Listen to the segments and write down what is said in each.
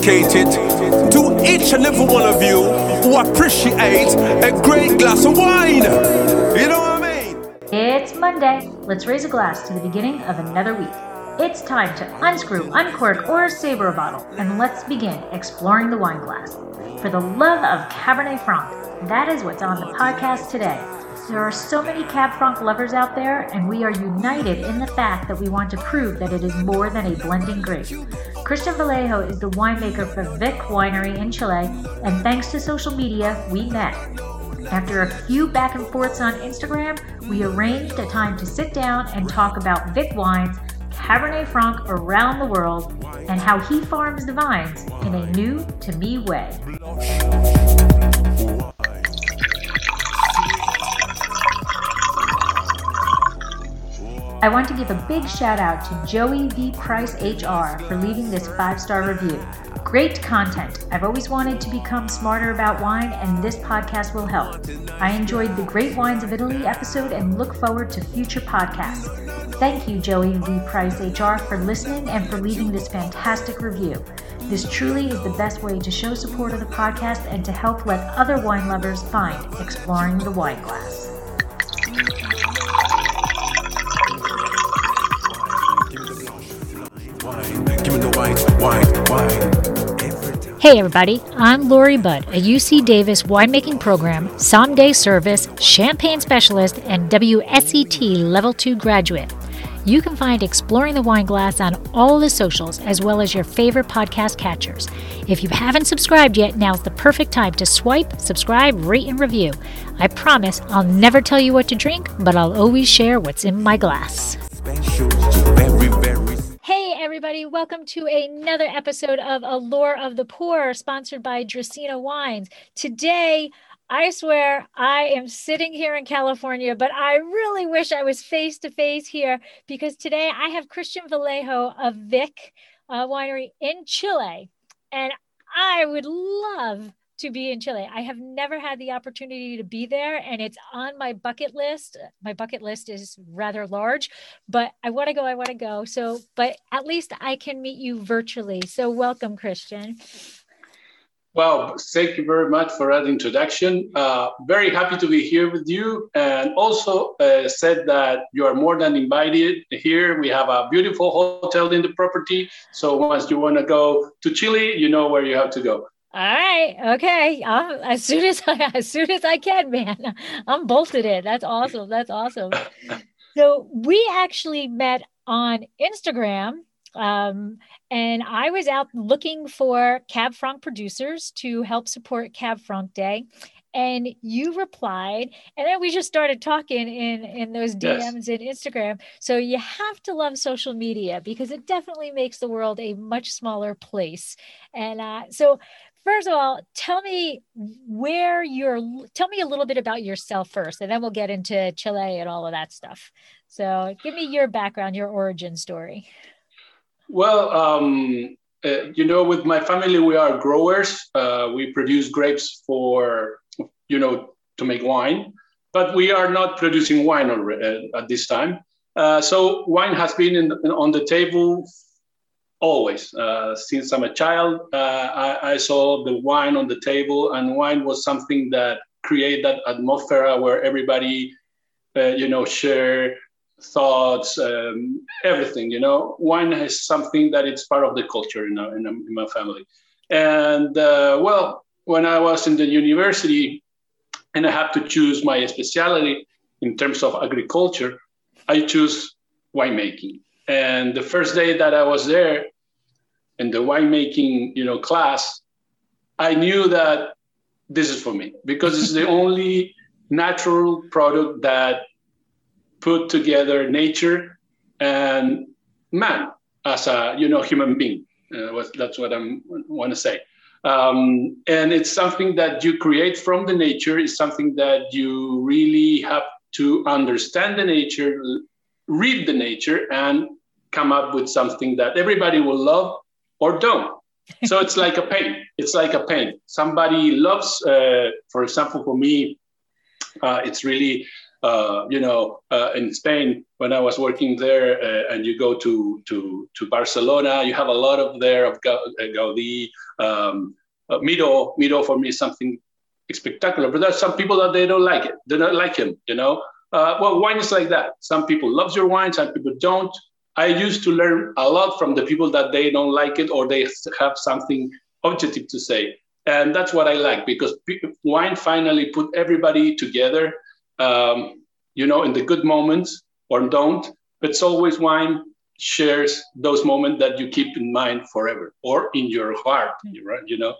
dedicated to each and every one of you who appreciate a great glass of wine. You know what I mean? It's Monday. Let's raise a glass to the beginning of another week. It's time to unscrew, uncork, or savor a bottle, and let's begin exploring the wine glass. For the love of Cabernet Franc, that is what's on the podcast today. There are so many Cab Franc lovers out there, and we are united in the fact that we want to prove that it is more than a blending grape. Christian Vallejo is the winemaker for Vik Winery in Chile, and thanks to social media, we met. After a few back and forths on Instagram, we arranged a time to sit down and talk about Vik wines, Cabernet Franc around the world, and how he farms the vines in a new to me way. I want to give a big shout out to Joey V. Price HR for leaving this five star review. Great content. I've always wanted to become smarter about wine, and this podcast will help. I enjoyed the Great Wines of Italy episode and look forward to future podcasts. Thank you, Joey V. Price HR, for listening and for leaving this fantastic review. This truly is the best way to show support of the podcast and to help let other wine lovers find Exploring the Wine Glass. Hey everybody, I'm Lori Budd, a UC Davis winemaking program, someday service, champagne specialist, and WSET Level 2 graduate. You can find Exploring the Wine Glass on all the socials as well as your favorite podcast catchers. If you haven't subscribed yet, now's the perfect time to swipe, subscribe, rate, and review. I promise I'll never tell you what to drink, but I'll always share what's in my glass. Everybody, welcome to another episode of Allure of the Poor, sponsored by Dracaena Wines. Today, I swear I am sitting here in California, but I really wish I was face to face here because today I have Christian Vallejo of Vik uh, Winery in Chile. And I would love to be in Chile. I have never had the opportunity to be there, and it's on my bucket list. My bucket list is rather large, but I want to go. I want to go. So, but at least I can meet you virtually. So, welcome, Christian. Well, thank you very much for that introduction. Uh, very happy to be here with you. And also uh, said that you are more than invited here. We have a beautiful hotel in the property. So once you want to go to Chile, you know where you have to go. All right. Okay. i as soon as I, as soon as I can, man. I'm bolted in. That's awesome. That's awesome. so we actually met on Instagram. Um, and I was out looking for Cab Franc producers to help support Cab Franc Day. And you replied, and then we just started talking in in those DMs Yes. in Instagram. So you have to love social media because it definitely makes the world a much smaller place. And uh, so first of all, tell me where you're, tell me a little bit about yourself first, and then we'll get into Chile and all of that stuff. So give me your background, your origin story. Well, um, uh, you know, with my family, we are growers. Uh, we produce grapes for, you know, to make wine, but we are not producing wine already, uh, at this time. Uh, so wine has been in, on the table always. Uh, since I'm a child, uh, I, I saw the wine on the table, and wine was something that created that atmosphere where everybody, uh, you know, share thoughts, um, everything. You know, wine is something that it's part of the culture in, our, in, in my family. And uh, well, when I was in the university, and I had to choose my specialty in terms of agriculture, I choose winemaking. And the first day that I was there in the winemaking, you know, class, I knew that this is for me because it's the only natural product that put together nature and man as a you know human being. Uh, that's what I want to say. Um, and it's something that you create from the nature. It's something that you really have to understand the nature, read the nature, and come up with something that everybody will love or don't. So it's like a pain. It's like a pain. Somebody loves, uh, for example, for me, uh, it's really uh, you know, uh, in Spain when I was working there, uh, and you go to to to Barcelona, you have a lot of there of uh, Gaudí. Um, Miró, Miró for me is something spectacular. But there's some people that they don't like it. They don't like him. You know. Well, wine is like that. Some people love your wine, some people don't. I used to learn a lot from the people that they don't like it or they have something objective to say. And that's what I like because wine finally put everybody together, um, you know, in the good moments or don't. But it's always wine shares those moments that you keep in mind forever or in your heart, right? You know.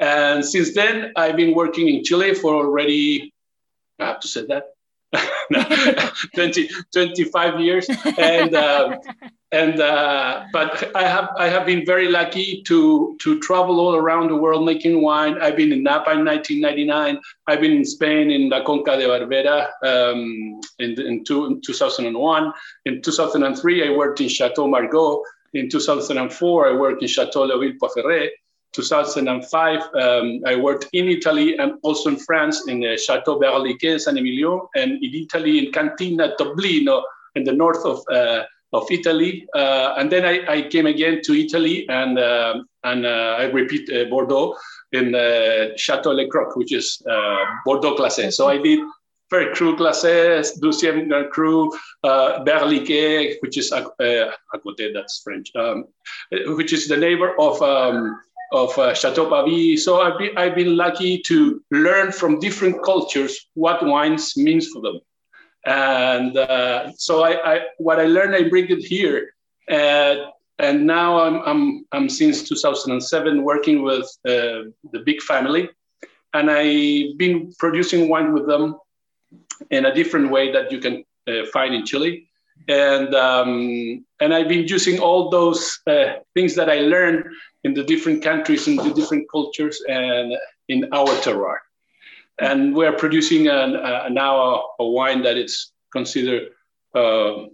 And since then, I've been working in Chile for already, I have to say that, 20, 25 years and uh, and uh, but I have I have been very lucky to to travel all around the world making wine. I've been in Napa in 1999. I've been in Spain in La Conca de Barberá um, in, in, two, in 2001. In 2003, I worked in Chateau Margaux. In 2004, I worked in Chateau Léoville 2005, um, I worked in Italy and also in France in uh, Chateau Berliquet San Emilio, and in Italy in Cantina Toblino in the north of, uh, of Italy. Uh, and then I, I, came again to Italy and, uh, and uh, I repeat uh, Bordeaux in Chateau Le Crock, which is Bordeaux Classé. So I did very cru classé, deuxième cru, uh, Berliquet, which is uh, côté, that's French, um, which is the neighbor of um, of uh, Chateau Pavie. So I've been, I've been lucky to learn from different cultures what wines means for them. And uh, so I, I, what I learned, I bring it here. Uh, and now I'm, I'm, I'm since 2007 working with uh, the Vik family. And I've been producing wine with them in a different way that you can uh, find in Chile and um, and I've been using all those uh, things that I learned in the different countries and the different cultures and in our terroir. And we're producing an, uh, now a, a, wine that is considered uh,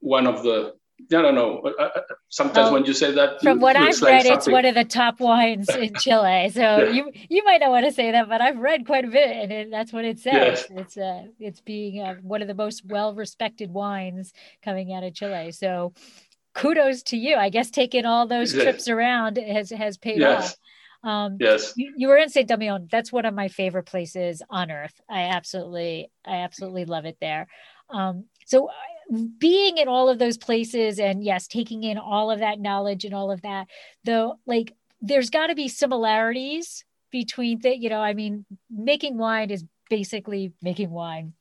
one of the I don't know. Uh, uh, sometimes when you say that, from what I've like read, something... it's one of the top wines in Chile. So yeah. you you might not want to say that, but I've read quite a bit, and it, that's what it says. Yes. It's uh, it's being uh, one of the most well respected wines coming out of Chile. So kudos to you. I guess taking all those yes. trips around has has paid yes. off. Um, yes. You, you, were in Saint Domingue. That's one of my favorite places on earth. I absolutely, I absolutely love it there. Um, so being in all of those places and yes taking in all of that knowledge and all of that though like there's got to be similarities between the you know i mean making wine is basically making wine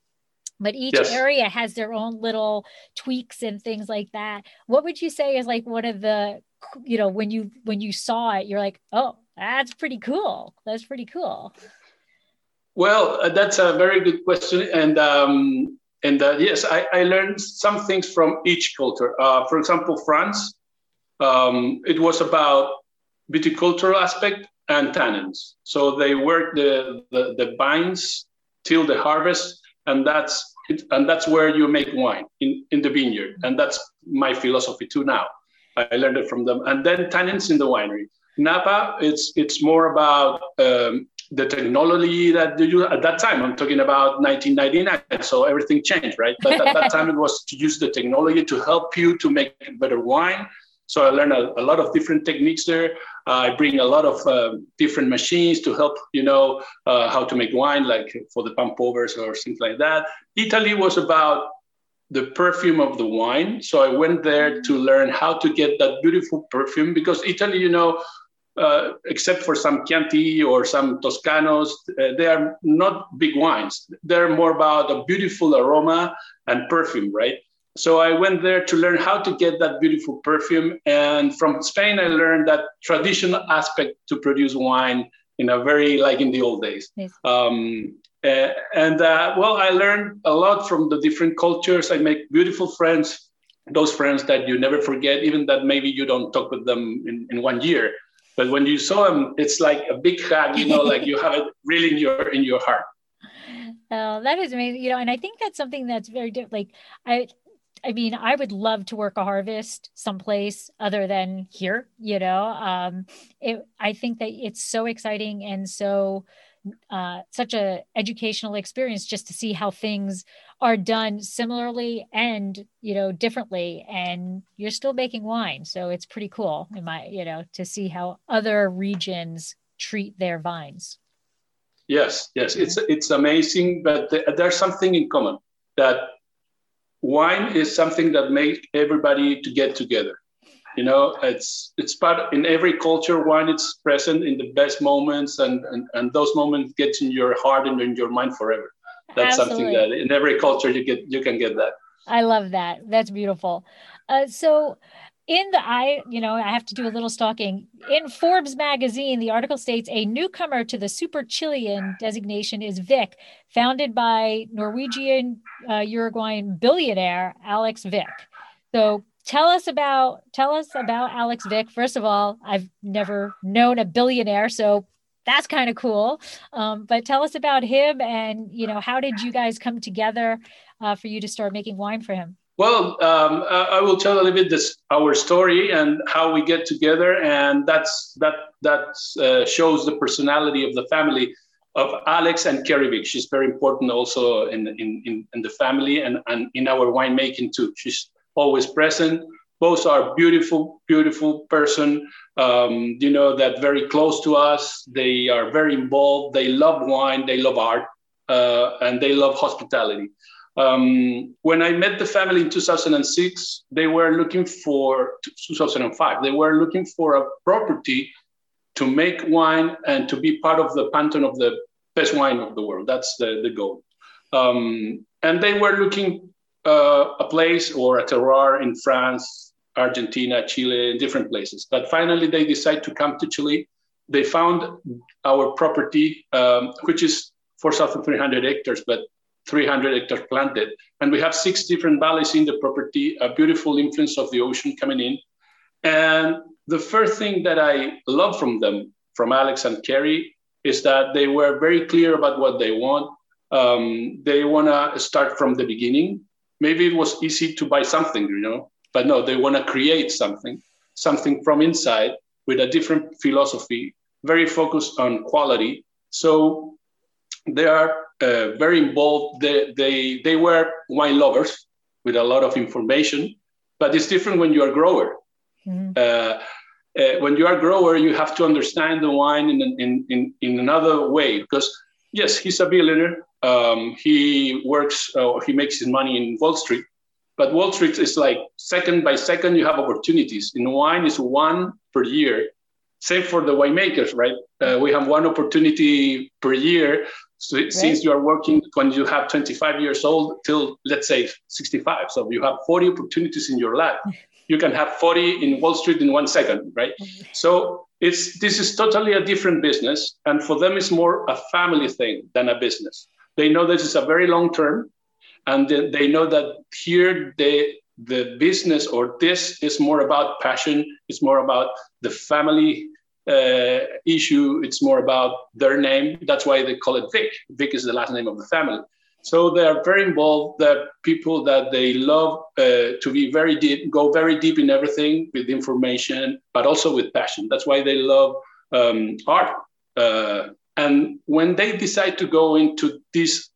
but each yes. area has their own little tweaks and things like that. What would you say is like one of the you know when you when you saw it you're like oh that's pretty cool. That's pretty cool. Well uh, that's a very good question and um and uh, yes, I, I, learned some things from each culture. Uh, for example, France, um, it was about viticultural aspect and tannins. So they work the, the, the vines till the harvest, and that's it, and that's where you make wine in, in the vineyard. And that's my philosophy too now. I learned it from them. And then tannins in the winery. Napa, it's it's more about um, the technology that you at that time i'm talking about 1999 so everything changed right? But at that time it was to use the technology to help you to make better wine. So i learned a, a lot of different techniques there. Uh, i bring a lot of uh, different machines to help you know uh, how to make wine like for the pump overs or things like that. Italy was about the perfume of the wine. So i went there to learn how to get that beautiful perfume because italy you know uh, except for some Chianti or some Toscanos, uh, they are not big wines. They're more about a beautiful aroma and perfume, right? So I went there to learn how to get that beautiful perfume. And from Spain, I learned that traditional aspect to produce wine in a very, like in the old days. Yes. Um, uh, and uh, well, I learned a lot from the different cultures. I make beautiful friends, those friends that you never forget, even that maybe you don't talk with them in, in one year but when you saw him it's like a big hug you know like you have it really in your in your heart oh that is amazing you know and i think that's something that's very different like i I mean, I would love to work a harvest someplace other than here, you know. Um, it, I think that it's so exciting and so uh, such a educational experience just to see how things are done similarly and you know differently and you're still making wine. So it's pretty cool in my you know to see how other regions treat their vines. Yes yes. It's it's amazing but there's something in common that wine is something that makes everybody to get together you know it's it's part in every culture wine it's present in the best moments and and, and those moments get in your heart and in your mind forever. That's Absolutely. something that in every culture you get you can get that. I love that. That's beautiful. Uh, so in the i you know i have to do a little stalking. In forbes magazine the article states a newcomer to the super chilean designation is vik founded by norwegian uh, uruguayan billionaire alex vik. So tell us about tell us about Alex Vik. First of all, I've never known a billionaire, so that's kind of cool. Um, but tell us about him, and you know, how did you guys come together uh, for you to start making wine for him? Well, um, I will tell a little bit this our story and how we get together, and that's that that uh, shows the personality of the family of Alex and Vic. She's very important also in in, in, in the family and, and in our winemaking too. She's always present. Both are beautiful, beautiful person. Um, you know that very close to us. They are very involved. They love wine. They love art, uh, and they love hospitality. Um, when I met the family in 2006, they were looking for 2005. They were looking for a property to make wine and to be part of the pantheon of the best wine of the world. That's the, the goal. Um, and they were looking uh, a place or a terroir in France, Argentina, Chile, different places. But finally, they decide to come to Chile. They found our property, um, which is 4,300 hectares, but 300 hectares planted. And we have six different valleys in the property, a beautiful influence of the ocean coming in. And the first thing that I love from them, from Alex and Kerry, is that they were very clear about what they want. Um, they want to start from the beginning maybe it was easy to buy something, you know, but no, they want to create something, something from inside with a different philosophy, very focused on quality. So they are uh, very involved. They, they, they were wine lovers with a lot of information, but it's different when you are a grower. Mm-hmm. Uh, uh, when you are a grower, you have to understand the wine in, in, in, in another way because yes, he's a billionaire. Um, he works, uh, he makes his money in Wall Street, but Wall Street is like second by second, you have opportunities. In wine, is one per year. Same for the winemakers, right? Uh, we have one opportunity per year. So right. since you are working when you have 25 years old till let's say 65, so you have 40 opportunities in your life. You can have 40 in Wall Street in one second, right? So it's this is totally a different business, and for them, it's more a family thing than a business. They know this is a very long term, and they know that here they the business or this is more about passion. It's more about the family uh, issue. It's more about their name. That's why they call it Vik. Vik is the last name of the family. So they are very involved. They're people that they love uh, to be very deep, go very deep in everything with information, but also with passion. That's why they love um, art. Uh, and when they decide to go into this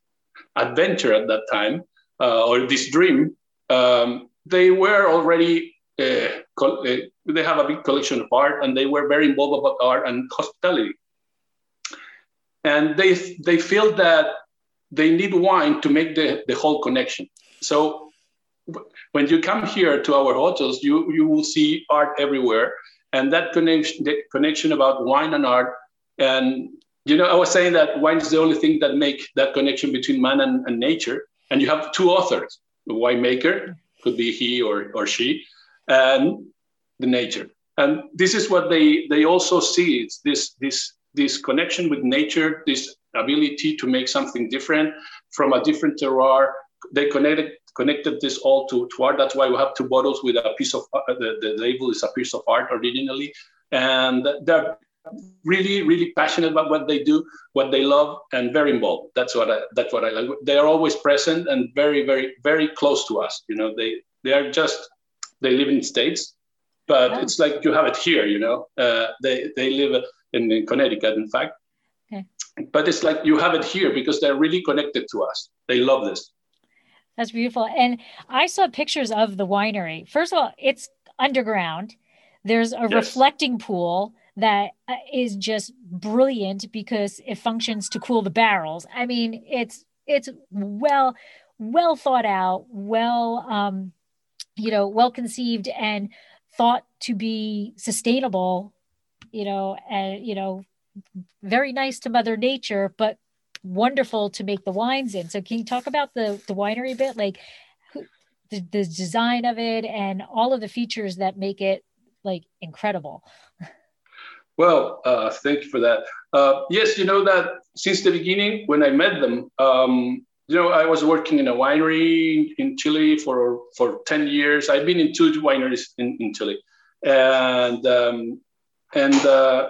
adventure at that time, uh, or this dream, um, they were already, uh, co- uh, they have a big collection of art and they were very involved about art and hospitality. And they, they feel that they need wine to make the, the whole connection. So when you come here to our hotels, you, you will see art everywhere. And that connection, connection about wine and art and you know, I was saying that wine is the only thing that make that connection between man and, and nature. And you have two authors, the winemaker, could be he or, or she, and the nature. And this is what they they also see. It's this this this connection with nature, this ability to make something different from a different terroir. They connected connected this all to, to art. That's why we have two bottles with a piece of uh, the, the label is a piece of art originally. And they're really, really passionate about what they do, what they love, and very involved. That's what I that's what I like. They are always present and very, very, very close to us. You know, they they are just they live in states, but it's like you have it here. You know, uh, they they live in, in Connecticut, in fact, Okay. But it's like you have it here because they're really connected to us. They love this. That's beautiful. And I saw pictures of the winery. First of all, it's underground. There's a yes. reflecting pool that uh, just brilliant because it functions to cool the barrels. I mean, it's it's well well thought out, well um, you know, well conceived and thought to be sustainable, you know, and you know, very nice to Mother Nature, but wonderful to make the wines in. So can you talk about the the winery bit, like the, the design of it and all of the features that make it like incredible? Well, uh, thank you for that. Uh, yes, you know that since the beginning, when I met them, um, you know, I was working in a winery in Chile for for ten years. I've been in two wineries in, in Chile, and um, and uh,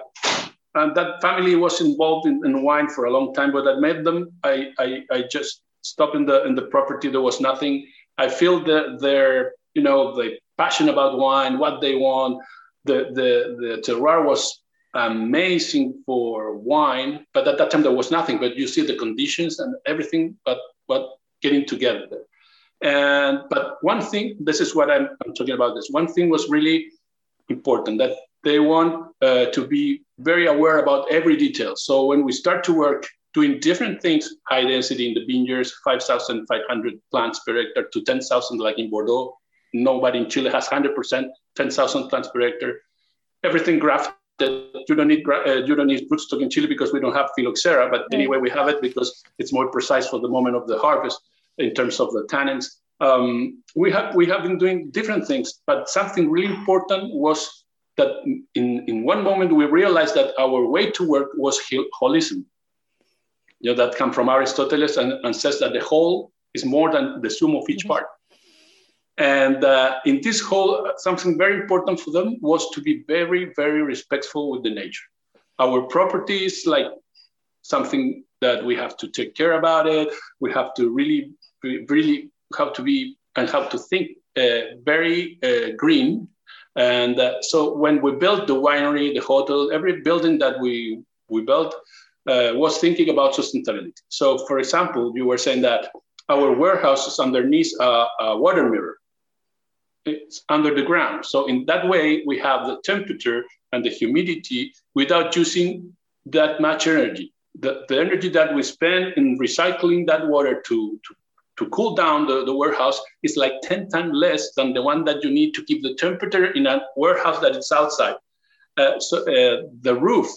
and that family was involved in, in, wine for a long time. But I met them. I, I I just stopped in the in the property. There was nothing. I feel that they're you know the passion about wine, what they want. The the the terroir was amazing for wine, but at that time there was nothing. But you see the conditions and everything, but but getting together. And but one thing, this is what I'm, I'm talking about. This one thing was really important that they want uh, to be very aware about every detail. So when we start to work doing different things, high density in the vineyards, 5,500 plants per hectare to 10,000 like in Bordeaux. Nobody in Chile has 100%, 10,000 plants per hectare. Everything grafted that you don't need uh, you don't need rootstock in Chile because we don't have phylloxera, but anyway we have it because it's more precise for the moment of the harvest in terms of the tannins. Um, we have we have been doing different things, but something really important was that in, in one moment we realized that our way to work was holism. You know, that come from Aristoteles and, and says that the whole is more than the sum of each mm-hmm. part. And uh, in this whole, something very important for them was to be very, very respectful with the nature. Our property is like something that we have to take care about it. We have to really, really have to be and have to think uh, very uh, green. And uh, so when we built the winery, the hotel, every building that we we built uh, was thinking about sustainability. So, for example, you were saying that our warehouse is underneath a, a water mirror it's under the ground. So in that way, we have the temperature and the humidity without using that much energy. The, the energy that we spend in recycling that water to, to, to cool down the, the warehouse is like 10 times less than the one that you need to keep the temperature in a warehouse that is outside. Uh, so uh, the roof,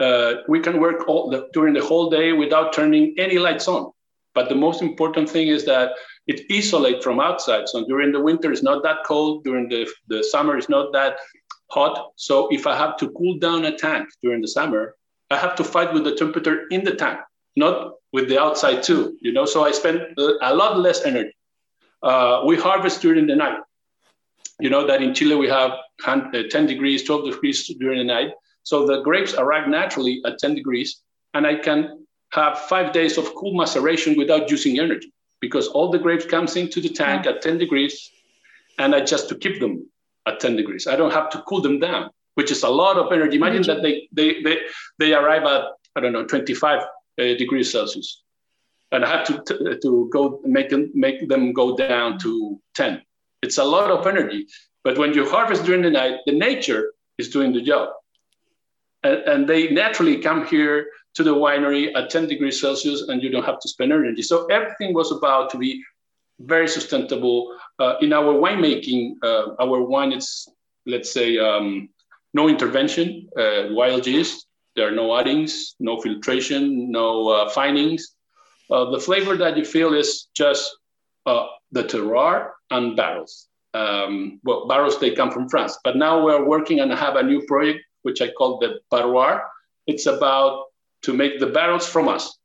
uh, we can work all the, during the whole day without turning any lights on. But the most important thing is that it isolates from outside. So during the winter, it's not that cold. During the, the summer, it's not that hot. So if I have to cool down a tank during the summer, I have to fight with the temperature in the tank, not with the outside too. You know, so I spend a lot less energy. Uh, we harvest during the night. You know that in Chile we have uh, 10 degrees, 12 degrees during the night. So the grapes arrive naturally at 10 degrees, and I can have five days of cool maceration without using energy because all the grapes comes into the tank at 10 degrees and I just to keep them at 10 degrees. I don't have to cool them down, which is a lot of energy. Imagine that they, they, they, they arrive at, I don't know, 25 uh, degrees Celsius. And I have to, to, to go make them, make them go down to 10. It's a lot of energy. But when you harvest during the night, the nature is doing the job. And, and they naturally come here to the winery at 10 degrees Celsius and you don't have to spend energy. So everything was about to be very sustainable. Uh, in our winemaking, uh, our wine is, let's say, um, no intervention, uh, wild yeast. There are no addings, no filtration, no uh, finings. Uh, the flavor that you feel is just uh, the terroir and barrels. Um, well, barrels, they come from France. But now we're working and have a new project, which I call the Barroir. It's about to make the barrels from us.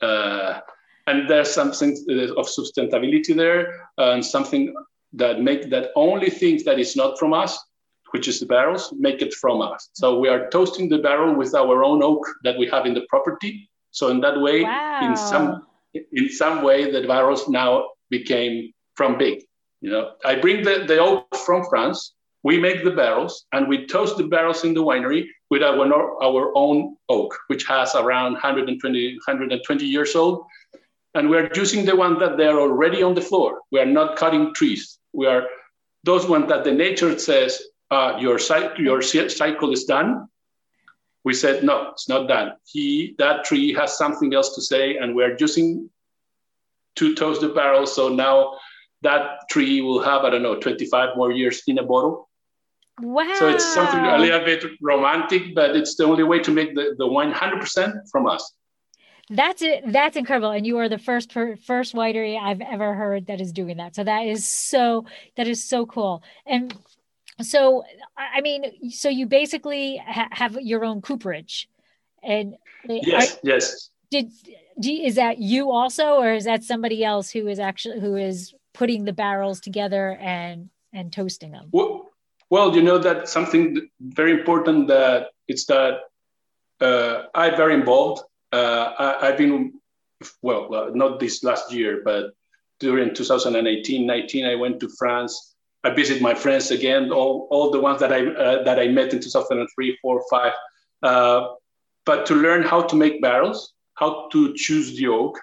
Uh, and there's something of sustainability there and something that make that only things that is not from us which is the barrels make it from us so we are toasting the barrel with our own oak that we have in the property so in that way wow. in some in some way the barrels now became from Vik you know i bring the, the oak from france we make the barrels and we toast the barrels in the winery with our, our own oak, which has around 120, 120 years old. And we're using the ones that they're already on the floor. We are not cutting trees. We are those ones that the nature says uh, your, your cycle is done. We said, no, it's not done. He, that tree has something else to say, and we're using to toast the barrel. So now that tree will have, I don't know, 25 more years in a bottle. Wow. So it's something a little bit romantic, but it's the only way to make the, the wine 100% from us. That's it. That's incredible. And you are the first first winery I've ever heard that is doing that. So that is so that is so cool. And so I mean, so you basically ha- have your own cooperage, and yes, are, yes. Did, do, is that you also, or is that somebody else who is actually who is putting the barrels together and and toasting them? Well, well you know that something very important that it's that uh, I'm very involved. Uh, I, have been well, uh, not this last year, but during 2018, 19, I went to France. I visited my friends again, all, all the ones that I uh, that I met in 2003, four, five. Uh, but to learn how to make barrels, how to choose the oak,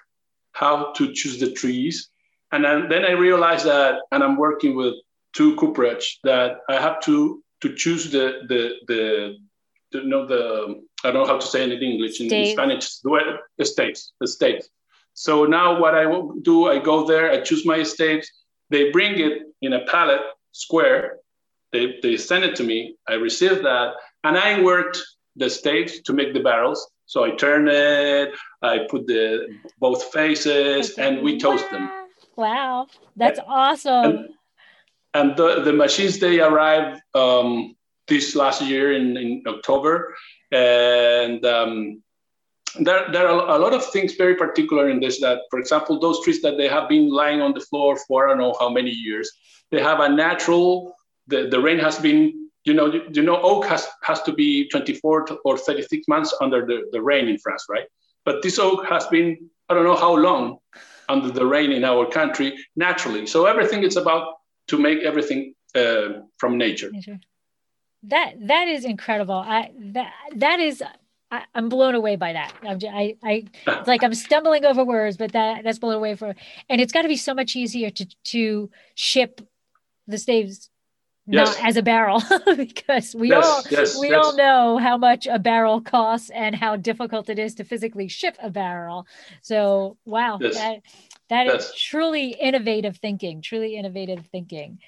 how to choose the trees, and then, then I realized that, and I'm working with two cooperage that I have to to choose the the the, the you know the I don't know how to say it in English in, in Spanish the estates the states. So now what I do, I go there, I choose my estates. They bring it in a pallet square. They, they send it to me. I receive that, and I worked the stage to make the barrels. So I turn it, I put the both faces, and we toast them. Wow, that's and, awesome. And, and the, the machines they arrived um, this last year in, in October, and um, there, there are a lot of things very particular in this that, for example, those trees that they have been lying on the floor for I don't know how many years, they have a natural, the, the rain has been, you know, you, you know, oak has, has to be 24 or 36 months under the, the rain in France, right? But this oak has been, I don't know how long under the rain in our country naturally. So everything is about to make everything uh, from nature. nature. That that is incredible. I that that is I, am blown away by that. I'm just, I, I, it's like I'm stumbling over words, but that that's blown away for, and it's got to be so much easier to to ship the staves yes. not as a barrel because we yes, all yes, we all know how much a barrel costs and how difficult it is to physically ship a barrel. So wow, that that is truly innovative thinking. Truly innovative thinking.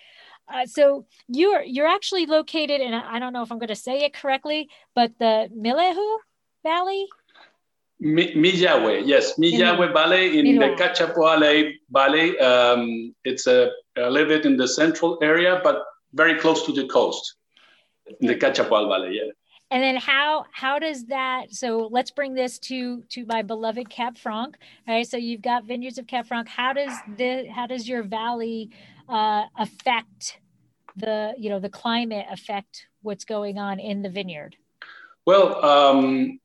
Uh, so you're you're actually located, and I don't know if I'm going to say it correctly, but the Milehu Valley? Millahue, yes, Millahue Valley in the Cachapoal Valley. Um, it's a, a little bit in the central area, but very close to the coast, in the Cachapoal Valley, yeah. And then how how does that? So let's bring this to to my beloved Cab Franc. All right, so you've got vineyards of Cab Franc. How does the how does your valley uh, affect the you know the climate affect what's going on in the vineyard? Well, um,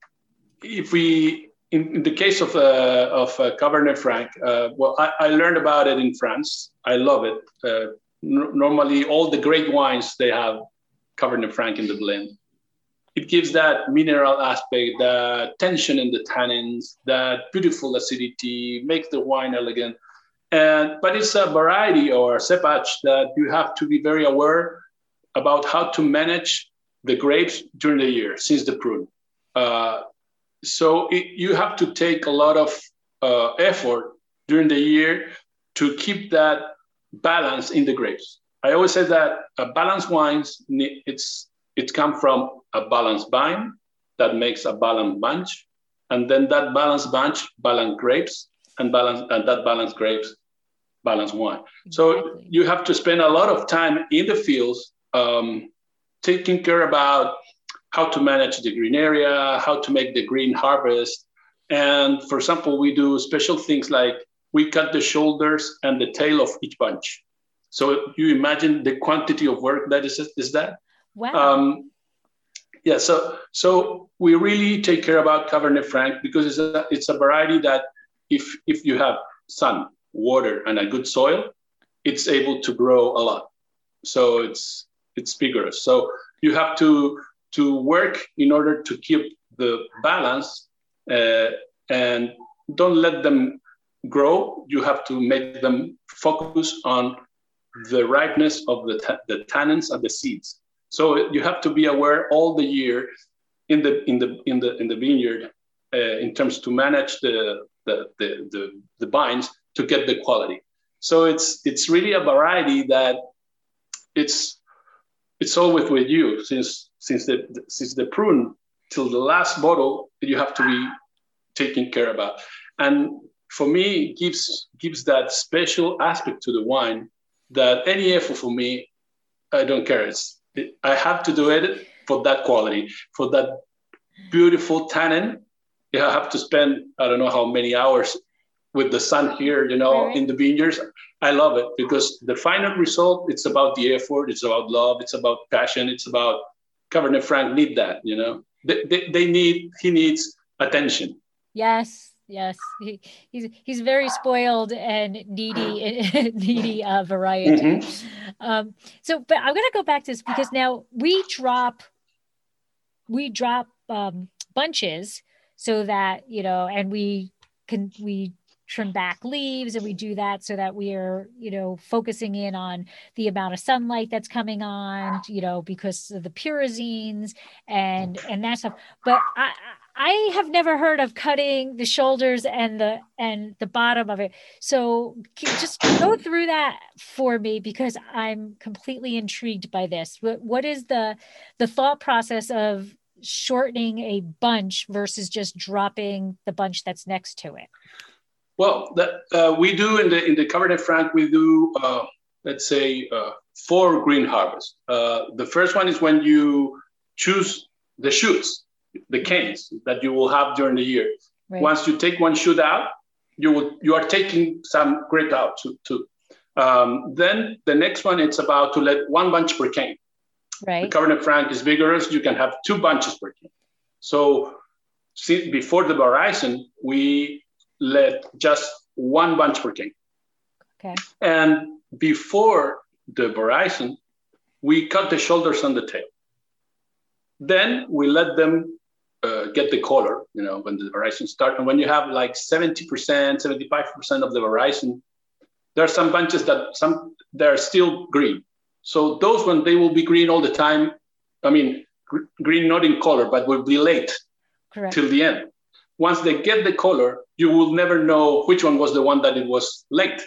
if we in, in, the case of uh, of uh, Cabernet Franc, uh, well, I, I, learned about it in France. I love it. Uh, n- normally, all the great wines they have Cabernet Franc in the blend. It gives that mineral aspect, that tension in the tannins, that beautiful acidity, makes the wine elegant. And but it's a variety or cepage that you have to be very aware about how to manage the grapes during the year since the prune. Uh, so it, you have to take a lot of uh, effort during the year to keep that balance in the grapes. I always say that a balanced wines it's it comes from a balanced vine that makes a balanced bunch, and then that balanced bunch balanced grapes, and balance and that balanced grapes balanced wine. Exactly. So you have to spend a lot of time in the fields um, taking care about how to manage the green area, how to make the green harvest. And for example, we do special things like we cut the shoulders and the tail of each bunch. So you imagine the quantity of work that is, is that? Wow. Um, yeah, so so we really take care about Cabernet Franc because it's a, it's a variety that if if you have sun, water, and a good soil, it's able to grow a lot. So it's it's vigorous. So you have to to work in order to keep the balance uh, and don't let them grow. You have to make them focus on the ripeness of the, the tannins of the seeds. So you have to be aware all the year in the in the in the in the vineyard uh, in terms to manage the the, the the the vines to get the quality. So it's it's really a variety that it's it's always with you since since the since the prune till the last bottle that you have to be taking care about. And for me, gives gives that special aspect to the wine that any effort for me, I don't care. It's it, I have to do it for that quality, for that beautiful tannin. Yeah, I have to spend I don't know how many hours with the sun here, you know, right. in the vineyards. I love it because the final result, it's about the effort, it's about love, it's about passion, it's about Cabernet Franc need that, you know. They, they, they need, he needs attention. Yes, yes. He, he's he's very spoiled and needy, needy uh, variety. Mm-hmm. Um, so, but I'm going to go back to this because now we drop, we drop um, bunches so that you know, and we can we trim back leaves and we do that so that we are you know focusing in on the amount of sunlight that's coming on you know because of the pyrazines and and that stuff but i i have never heard of cutting the shoulders and the and the bottom of it. So just go through that for me because i'm completely intrigued by this. What, what is the the thought process of shortening a bunch versus just dropping the bunch that's next to it? Well, that, uh, we do in the in the Cabernet Franc, we do uh, let's say uh, four green harvests. Uh, the first one is when you choose the shoots, the canes that you will have during the year. Right. Once you take one shoot out, you will you are taking some grape out too. to um, then the next one it's about to let one bunch per cane. Right. The Cabernet Franc is vigorous. You can have two bunches per cane. So see, before the veraison, we let just one bunch per cane. Okay. And before the veraison, we cut the shoulders and the tail. Then we let them uh, get the color, you know, when the veraison starts. And when you have like 70%, 75% of the veraison, there are some bunches that some they're still green. So those when they will be green all the time. I mean, gr- green not in color, but will be late Correct. till the end once they get the color, you will never know which one was the one that it was late.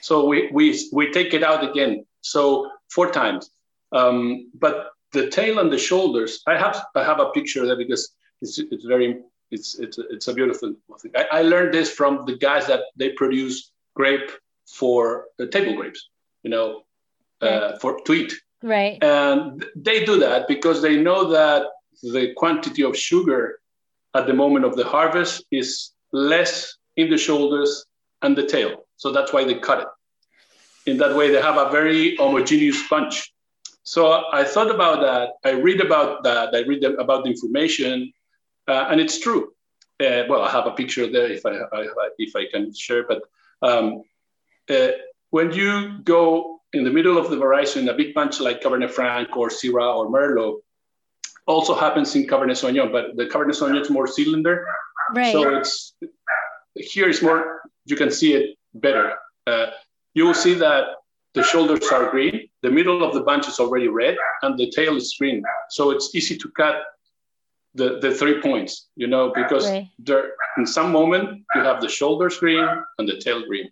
So we, we, we take it out again. So four times. Um, but the tail and the shoulders, I have, I have a picture there because it's, it's very, it's, it's, it's a beautiful thing. I, I learned this from the guys that they produce grape for uh, table grapes, you know, uh, for to eat. Right. And they do that because they know that the quantity of sugar at the moment of the harvest is less in the shoulders and the tail. So that's why they cut it. In that way, they have a very homogeneous bunch. So I thought about that. I read about that. I read about the information, uh, and it's true. Uh, well, I have a picture there if I, I if I can share. But um, uh, when you go in the middle of the veraison, a big bunch like Cabernet Franc or Syrah or Merlot, also happens in Cabernet Sauvignon, but the Cabernet Sauvignon is more cylinder. Right. So it's here is more, you can see it better. Uh, you will see that the shoulders are green, the middle of the bunch is already red, and the tail is green. So it's easy to cut the, the three points, you know, because right. there in some moment you have the shoulders green and the tail green.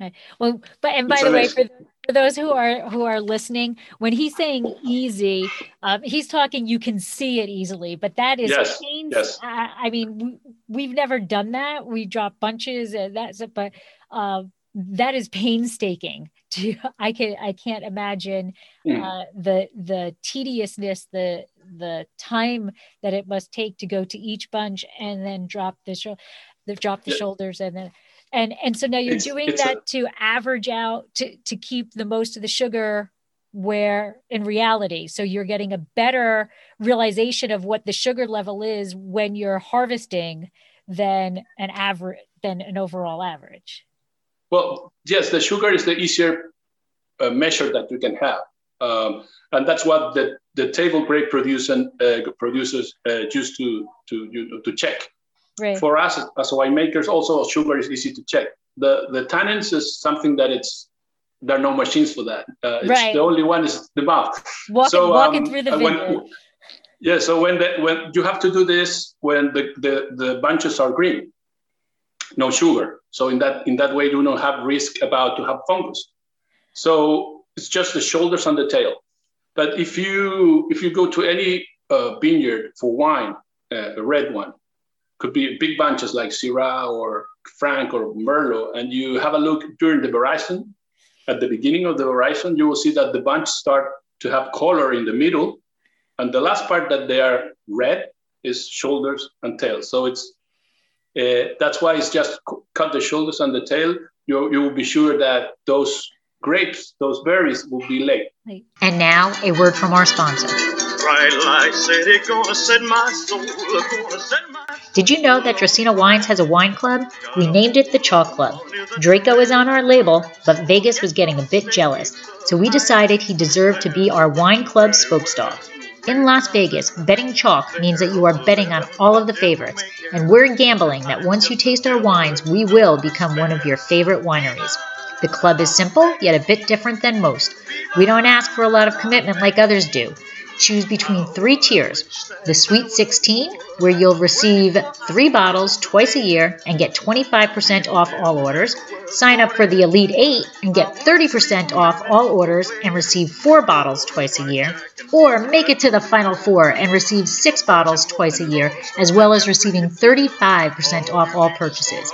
Right. Well, but and by it's the amazing. way, for for those who are who are listening when he's saying easy um, he's talking you can see it easily but that is yes, yes. I, I, mean we, have never done that we drop bunches and that's it but uh, that is painstaking to i can i can't imagine mm. uh, the the tediousness the the time that it must take to go to each bunch and then drop the, the drop the yeah. shoulders and then and and so now you're it's, doing it's that a, to average out to to keep the most of the sugar where in reality so you're getting a better realization of what the sugar level is when you're harvesting than an average than an overall average well yes the sugar is the easier uh, measure that you can have Um, and that's what the, the table grape producer, uh, producers uh, used to, to, you know, to check. Right. For us as winemakers, also sugar is easy to check. The, the tannins is something that it's there are no machines for that. Uh, right. The only one is the mouth. Walking, so, walking um, through the vineyard. Yeah, so when the, when you have to do this when the, the, the bunches are green, no sugar. So in that in that way, you do not have risk about to have fungus. So it's just the shoulders and the tail. But if you if you go to any uh, vineyard for wine, uh, a red one, could be big bunches like Syrah or Franc or Merlot, and you have a look during the veraison, at the beginning of the veraison, you will see that the bunch start to have color in the middle, and the last part that they are red is shoulders and tail. So it's uh, that's why it's just cut the shoulders and the tail. You you will be sure that those grapes, those berries, will be late. And now a word from our sponsor. Did you know that Dracaena Wines has a wine club? We named it the Chalk Club. Draco is on our label, but Vegas was getting a bit jealous, so we decided he deserved to be our wine club spokesdog. In Las Vegas, betting chalk means that you are betting on all of the favorites, and we're gambling that once you taste our wines, we will become one of your favorite wineries. The club is simple, yet a bit different than most. We don't ask for a lot of commitment like others do. Choose between three tiers the Sweet 16, where you'll receive three bottles twice a year and get 25% off all orders. Sign up for the Elite 8 and get 30% off all orders and receive four bottles twice a year. Or make it to the Final Four and receive six bottles twice a year, as well as receiving 35% off all purchases.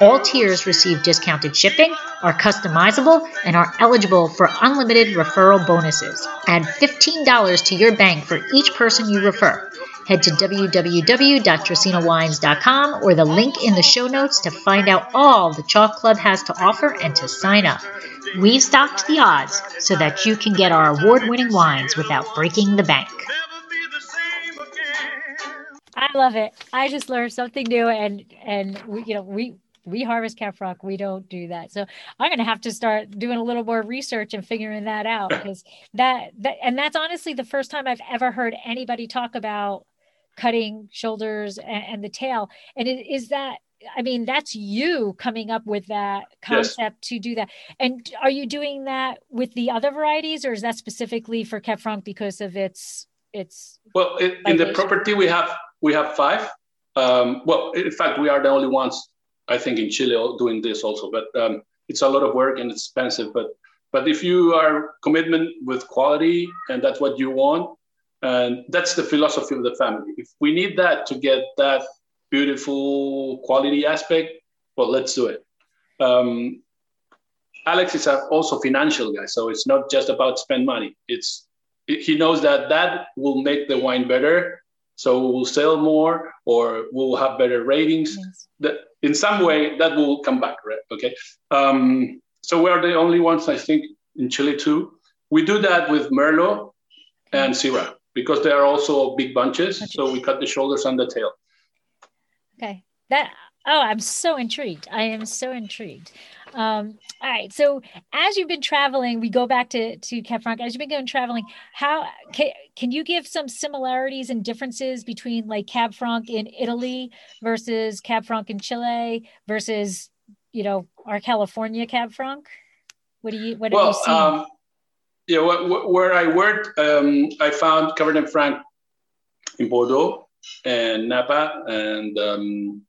All tiers receive discounted shipping, are customizable, and are eligible for unlimited referral bonuses. Add $15 to your bank for each person you refer. Head to www.dracaenawines.com or the link in the show notes to find out all the Chalk Club has to offer and to sign up. We've stocked the odds so that you can get our award winning wines without breaking the bank. I love it. I just learned something new and and we, you know we we harvest Franc. We don't do that. So I'm going to have to start doing a little more research and figuring that out because that, that, and that's honestly the first time I've ever heard anybody talk about cutting shoulders and, and the tail. And it, is that, I mean, that's you coming up with that concept yes. to do that. And are you doing that with the other varieties or is that specifically for Franc because of its, its, well, it, in the property we have, we have five. Um, well, in fact, we are the only ones I think in Chile doing this also, but um, it's a lot of work and it's expensive. But but if you are commitment with quality and that's what you want, and that's the philosophy of the family. If we need that to get that beautiful quality aspect, well, let's do it. Um, Alex is a also financial guy, so it's not just about spend money. It's he knows that that will make the wine better, so we'll sell more or we'll have better ratings. Yes. That in some way that will come back, right? Okay. Um, so we are the only ones, I think, in Chile too. We do that with Merlot and Syrah because they are also big bunches. Okay. So we cut the shoulders and the tail. Okay. That oh, I'm so intrigued. I am so intrigued. Um, all right. So as you've been traveling, we go back to to Cab Franc. As you've been going traveling, how can, can you give some similarities and differences between like Cab Franc in Italy versus Cab Franc in Chile versus you know our California Cab Franc? What do you what well, have you seen? Um, yeah, where I worked, um, I found Cabernet Franc in Bordeaux and Napa and um,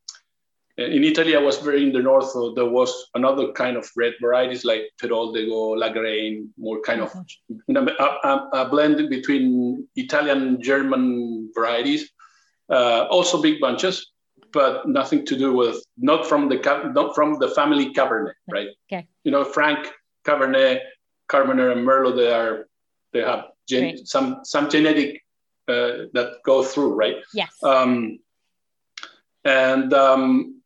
in Italy, I was very in the north, so there was another kind of red varieties like Teroldego, Lagrein, more kind of a, a, a, blend between Italian and German varieties. Uh, also big bunches, but nothing to do with not from the not from the family Cabernet, right? Okay. You know, Franc, Cabernet, Carmenere, and Merlot. They are they have gen, some some genetic uh, that go through, right? Yes. Um, and um,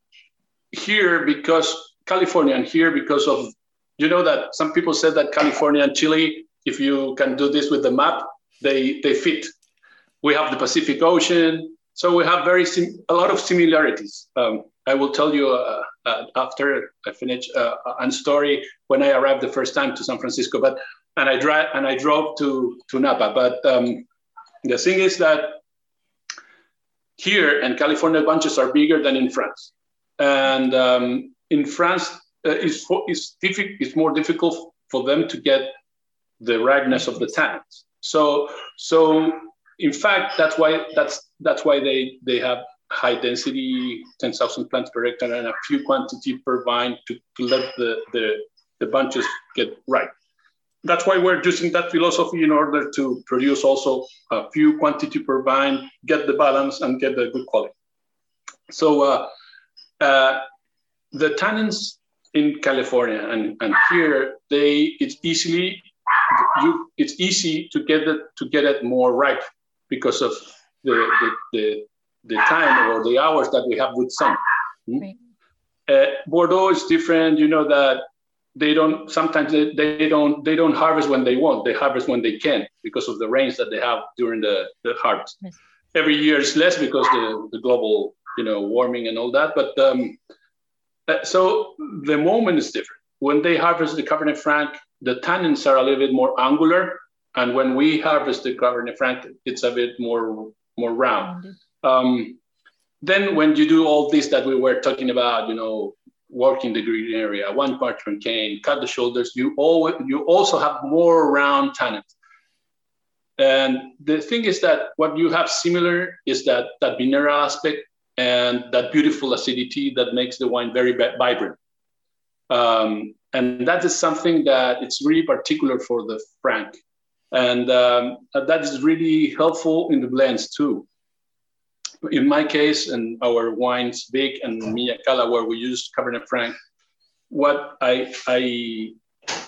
here because California and here because of you know that some people said that California and Chile, if you can do this with the map, they they fit. We have the Pacific Ocean, so we have very sim- a lot of similarities. Um, I will tell you uh, uh, after I finish uh, a story when I arrived the first time to San Francisco. But and I drive and I drove to to Napa. But um, the thing is that here in California, bunches are bigger than in France, and um, in France, uh, it's, it's, diffi- it's more difficult for them to get the ripeness of the tannins. So, so in fact, that's why that's that's why they they have high density, 10,000 plants per hectare, and a few quantity per vine to, to let the, the the bunches get ripe. That's why we're using that philosophy in order to produce also a few quantity per vine, get the balance, and get the good quality. So uh, uh, the tannins in California and, and here, they it's easily you it's easy to get it to get it more ripe because of the the, the, the time or the hours that we have with sun. Hmm? Right. Uh, Bordeaux is different. You know that they don't sometimes they, they don't they don't harvest when they want. They harvest when they can because of the rains that they have during the, the harvest. Yes. Every year is less because the, the global you know warming and all that. But um, uh, so the moment is different. When they harvest the Cabernet Franc, the tannins are a little bit more angular, and when we harvest the Cabernet Franc, it's a bit more more round. Um, then when you do all this that we were talking about, you know, working the green area, one parchment cane, cut the shoulders, you always you also have more round tannins. And the thing is that what you have similar is that that mineral aspect and that beautiful acidity that makes the wine very vibrant. Um, and that is something that it's really particular for the Franc. And um, that is really helpful in the blends too. In my case, and our wines, Vik and Milla Cala, where we use Cabernet Franc, what I, I,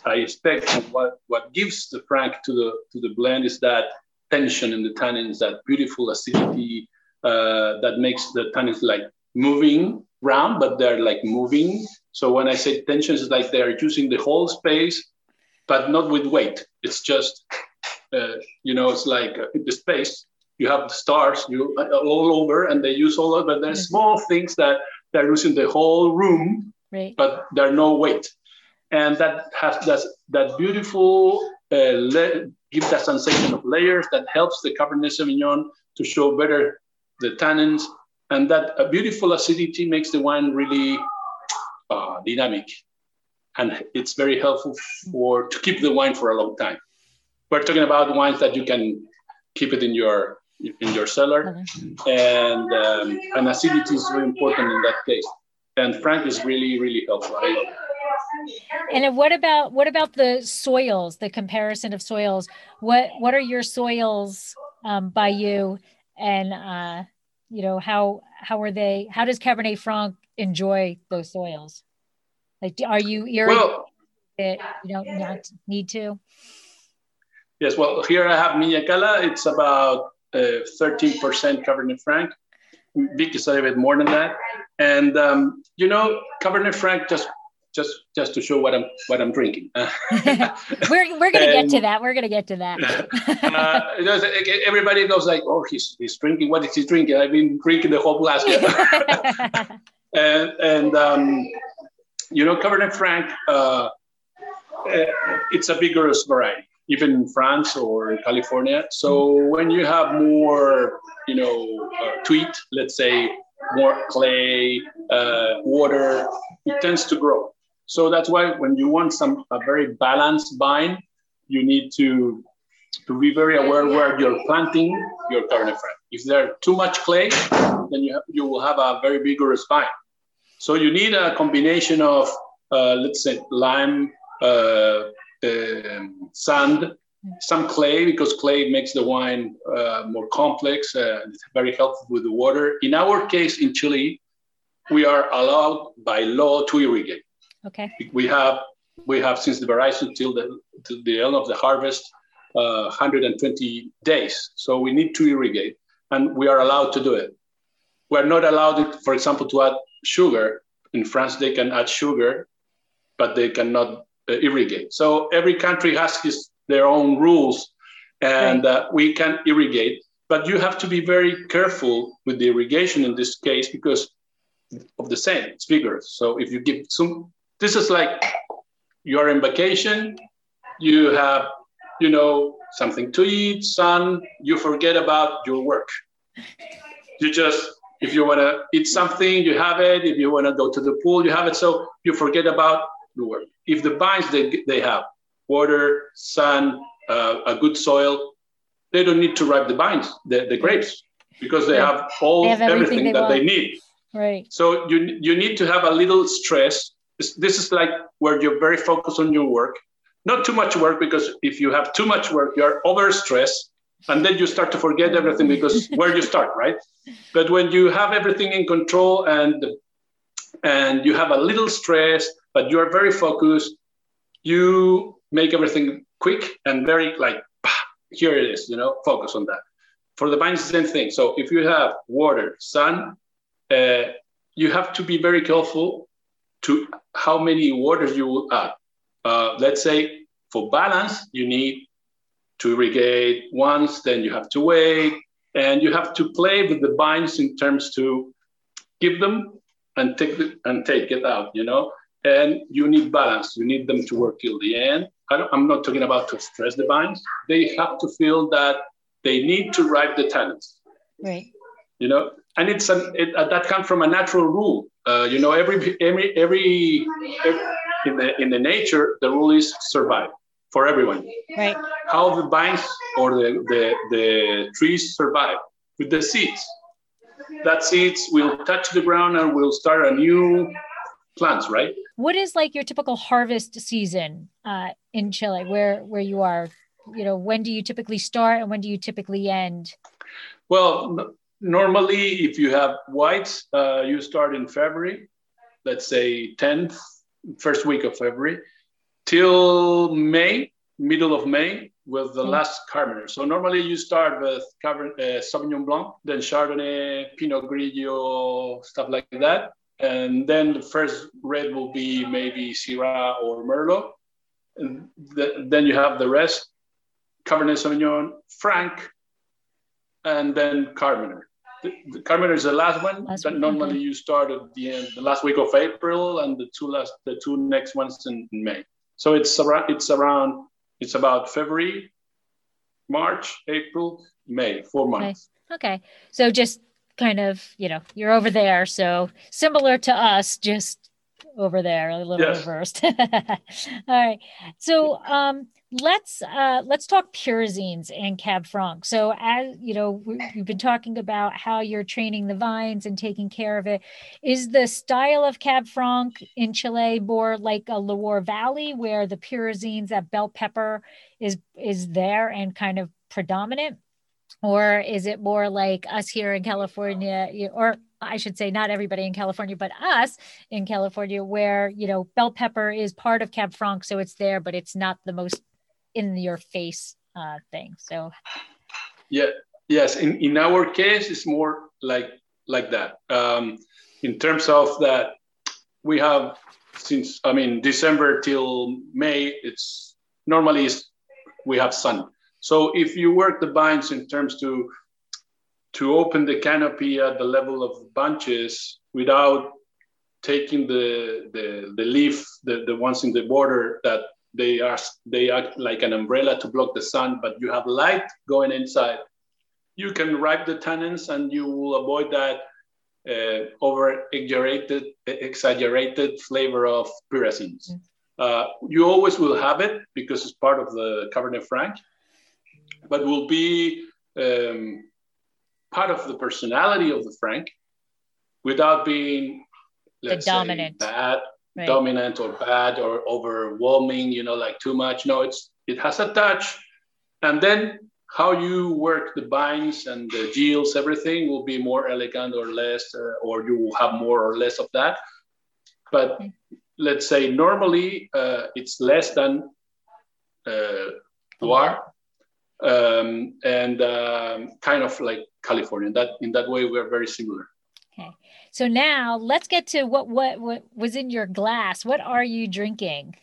I expect and what, what gives the Franc to the, to the blend is that tension in the tannins, that beautiful acidity uh, that makes the tannins like moving round, but they're like moving so when I say tension, it's like they are using the whole space, but not with weight. It's just, uh, you know, it's like uh, the space. You have the stars you uh, all over, and they use all of, but there's mm-hmm. small things that they're using the whole room, right. but there's no weight, and that has that that beautiful uh, le- give that sensation of layers that helps the Cabernet Sauvignon to show better the tannins, and that a beautiful acidity makes the wine really uh, dynamic, and it's very helpful for to keep the wine for a long time. We're talking about wines that you can keep it in your in your cellar, and um, acidity is very important in that case. And Franc is really really helpful. And what about what about the soils? The comparison of soils. What what are your soils um, by you? And uh, you know how how are they? How does Cabernet Franc enjoy those soils? Like, are you irrigated? Well, you don't not need to. Yes, well, here I have Milla Cala. It's about uh, 13% Cabernet Franc. Vik is a little bit more than that. And um, you know, Cabernet Franc just just just to show what I'm what I'm drinking. we're we're gonna and, get to that. We're gonna get to that. uh, everybody knows like, oh, he's he's drinking. What is he drinking? I've been drinking the whole glass. and and um, you know, Cabernet Franc, uh, uh, it's a vigorous variety, even in France or in California. So when you have more, you know, uh, tweet, let's say more clay, uh, water, it tends to grow. So that's why when you want some a very balanced vine, you need to to be very aware where you're planting your Franc. If there's too much clay, then you, have, you will have a very vigorous vine. So you need a combination of, uh, let's say, lime, uh, um, sand, some clay, because clay makes the wine uh, more complex. Uh, it's very helpful with the water. In our case, in Chile, we are allowed by law to irrigate. Okay. We have we have since the veraison till the till the end of the harvest, 120 uh, days. So we need to irrigate, and we are allowed to do it. We're not allowed, for example, to add sugar. In France, they can add sugar, but they cannot uh, irrigate. So every country has his, their own rules, and uh, we can irrigate. But you have to be very careful with the irrigation in this case because of the same, it's vigorous. So if you give some, this is like you're in vacation you have, you know, something to eat, sun, you forget about your work. You just, if you want to eat something, you have it. If you want to go to the pool, you have it. So you forget about the work. If the vines they, they have water, sun, uh, a good soil, they don't need to ripe the vines, the, the grapes, because they have all They have everything everything, they that want. they need. Right. So you you need to have a little stress. This, this is like where you're very focused on your work. Not too much work because if you have too much work, you're over stressed, and then you start to forget everything because where you start, right? But when you have everything in control and and you have a little stress, but you are very focused, you make everything quick and very like "Pah, here it is, you know, focus on that. For the vines, the same thing. So if you have water, sun, uh, you have to be very careful to how many waters you will add. Uh, let's say for balance, you need to irrigate once, then you have to wait, and you have to play with the vines in terms to give them and take the, and take it out, you know. And you need balance. You need them to work till the end. I I'm not talking about to stress the vines. They have to feel that they need to ripe the tannins Right. you know and it's an it, uh, that comes from a natural rule uh, you know every every every, every in the in the nature the rule is survive for everyone Right. how the vines or the the, the trees survive with the seeds that seeds will touch the ground and will start a new plants right What is like your typical harvest season uh, in Chile, where where you are? You know, when do you typically start and when do you typically end? Well, normally, if you have whites, uh, you start in February, let's say 10th, first week of February, till May, middle of May, with the Okay. last Carmener. So normally you start with Cabernet, uh, Sauvignon Blanc, then Chardonnay, Pinot Grigio, stuff like that. And then the first red will be maybe Syrah or Merlot. And th- then you have the rest, Cabernet Sauvignon, Franc, and then Carmener. The, the Carmener is the last one. Last normally okay. you start at the end, the last week of April, and the two last, the two next ones in, in May. So it's around, it's around, it's about February, March, April, May, four months. Okay, so just kind of you know you're over there, so similar to us, just over there, a little Yes. reversed. All right, so um, let's uh, let's talk pyrazines and Cab Franc. So as you know, we- we've been talking about how you're training the vines and taking care of it. Is the style of Cab Franc in Chile more like a Loire Valley, where the pyrazines, that bell pepper, is is there and kind of predominant? or is it more like us here in California, or I should say, not everybody in California, but us in California, where you know bell pepper is part of Cab Franc, so it's there, but it's not the most in your face uh, thing. So Yeah, yes. In, in our case, it's more like like that. Um, in terms of that, we have since I mean December till May. It's normally is we have sun. So if you work the vines in terms to to open the canopy at the level of bunches without taking the the, the leaf, the, the ones in the border that they are they act like an umbrella to block the sun, but you have light going inside. You can ripe the tannins, and you will avoid that uh, over exaggerated exaggerated flavor of pyrazines. Mm. Uh, you always will have it because it's part of the Cabernet Franc, but will be um, part of the personality of the Franc without being let's say, dominant. bad right. dominant or bad or overwhelming you know like too much no it's it has a touch and then how you work the binds and the gills everything will be more elegant or less uh, or you will have more or less of that but Okay. let's say normally uh, it's less than uh, Loire um, and um, kind of like California that in that way we're very similar Okay. So now let's get to what what what was in your glass. What are you drinking?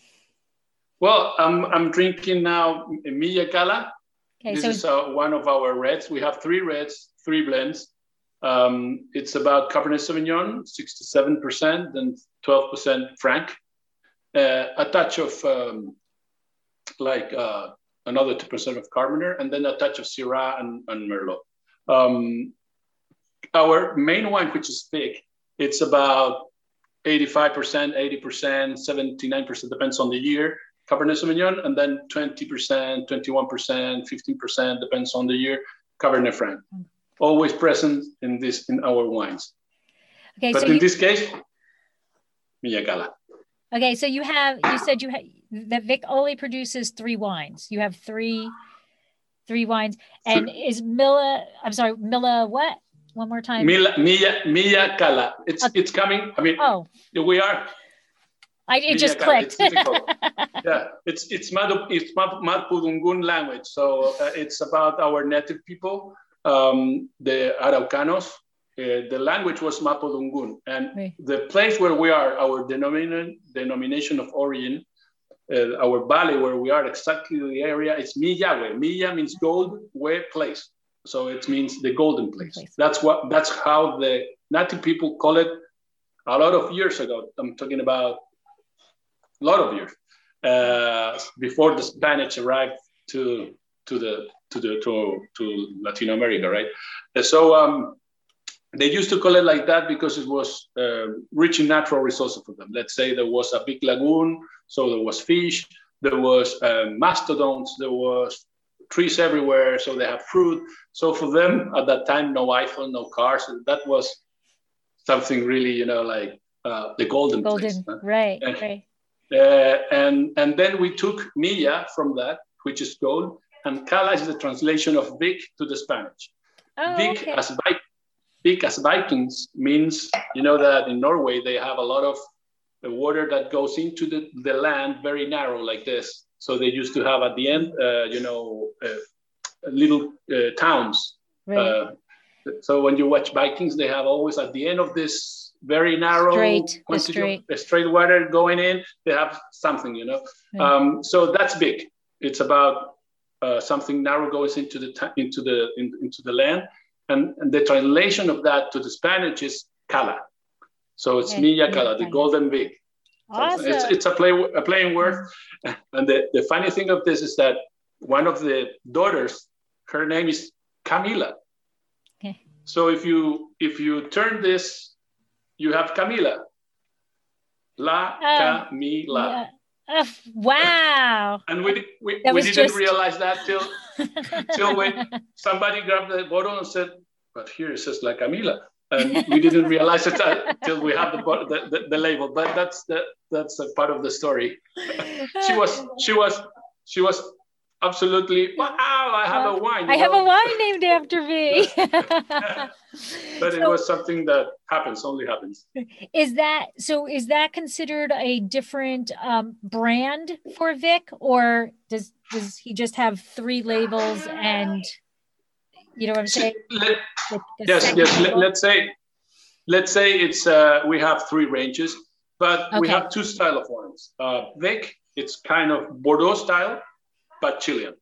well I'm, I'm drinking now Milla Cala Okay, this so is uh, one of our reds. We have three reds, three blends. Um, it's about Cabernet Sauvignon, 67%, and 12% Franc. Uh, a touch of um, like uh, another 2% of Carmener, and then a touch of Syrah and, and Merlot. Um, our main wine, which is Vik, it's about 85%, 80%, 79%, depends on the year, Cabernet Sauvignon, and then 20%, 21%, 15%, depends on the year, Cabernet Franc. Always present in this in our wines. Okay, but so in you, this case, Milla Cala. Okay, so you have you said you have that Vik only produces three wines. You have three three wines, and is Mila, I'm sorry, Mila what? One more time. Mila, Milla Milla Cala. It's uh, it's coming. I mean, oh, we are. I it just clicked. It's yeah, it's it's Madu, it's Mapudungun language, so uh, it's about our native people, um, the Araucanos, uh, the language was Mapudungun. And right. the place where we are, our denomination, denomination of origin, uh, our valley where we are, exactly the area, it's Millahue. Milla means gold, we place. So it means the golden place. place. That's what. That's how the native people call it. A lot of years ago, I'm talking about a lot of years uh, before the Spanish arrived to to the to the to, to Latin America, right? So um, they used to call it like that because it was uh, rich in natural resources for them. Let's say there was a big lagoon, so there was fish, there was uh, mastodons, there was trees everywhere, so they have fruit. So for them at that time, no iPhone, no cars, that was something really, you know, like uh, the golden, golden place. Huh? Right, and, right. Uh, and and then we took Milla from that, which is gold, and Cala is the translation of Vik to the Spanish. Oh, Vik okay. as Vik as Vikings means, you know, that in Norway they have a lot of the water that goes into the, the land very narrow like this. So they used to have at the end, uh, you know, uh, little uh, towns. Right. Uh, so when you watch Vikings, they have always at the end of this very narrow strait, straight. Of, straight water going in, they have something, you know. Right. Um, so that's Vik. It's about uh, something narrow goes into the into the in, into the land, and, and, the translation of that to the Spanish is Cala. So it's okay. Milla Cala, the golden Vik. Awesome. It's, it's a play a playing word. And the, the funny thing of this is that one of the daughters, her name is Camila. Okay. So if you if you turn this, you have Camila. La uh, Camila. Yeah. Uh, wow. And we, we, we didn't just... realize that till till when somebody grabbed the bottle and said, but here it says La Camila. And we didn't realize it until we have the, the, the, label. But that's the, that's a part of the story. she was she was she was absolutely wow i have a wine i have a wine named after me but so, it was something that happens only happens is that so is that considered a different um, brand for vik or does does he just have three labels and you know what i'm saying Let, yes yes let, us say let's say it's uh, we have three ranges but okay. we have two style of wines uh, vik it's kind of bordeaux style but Chilean.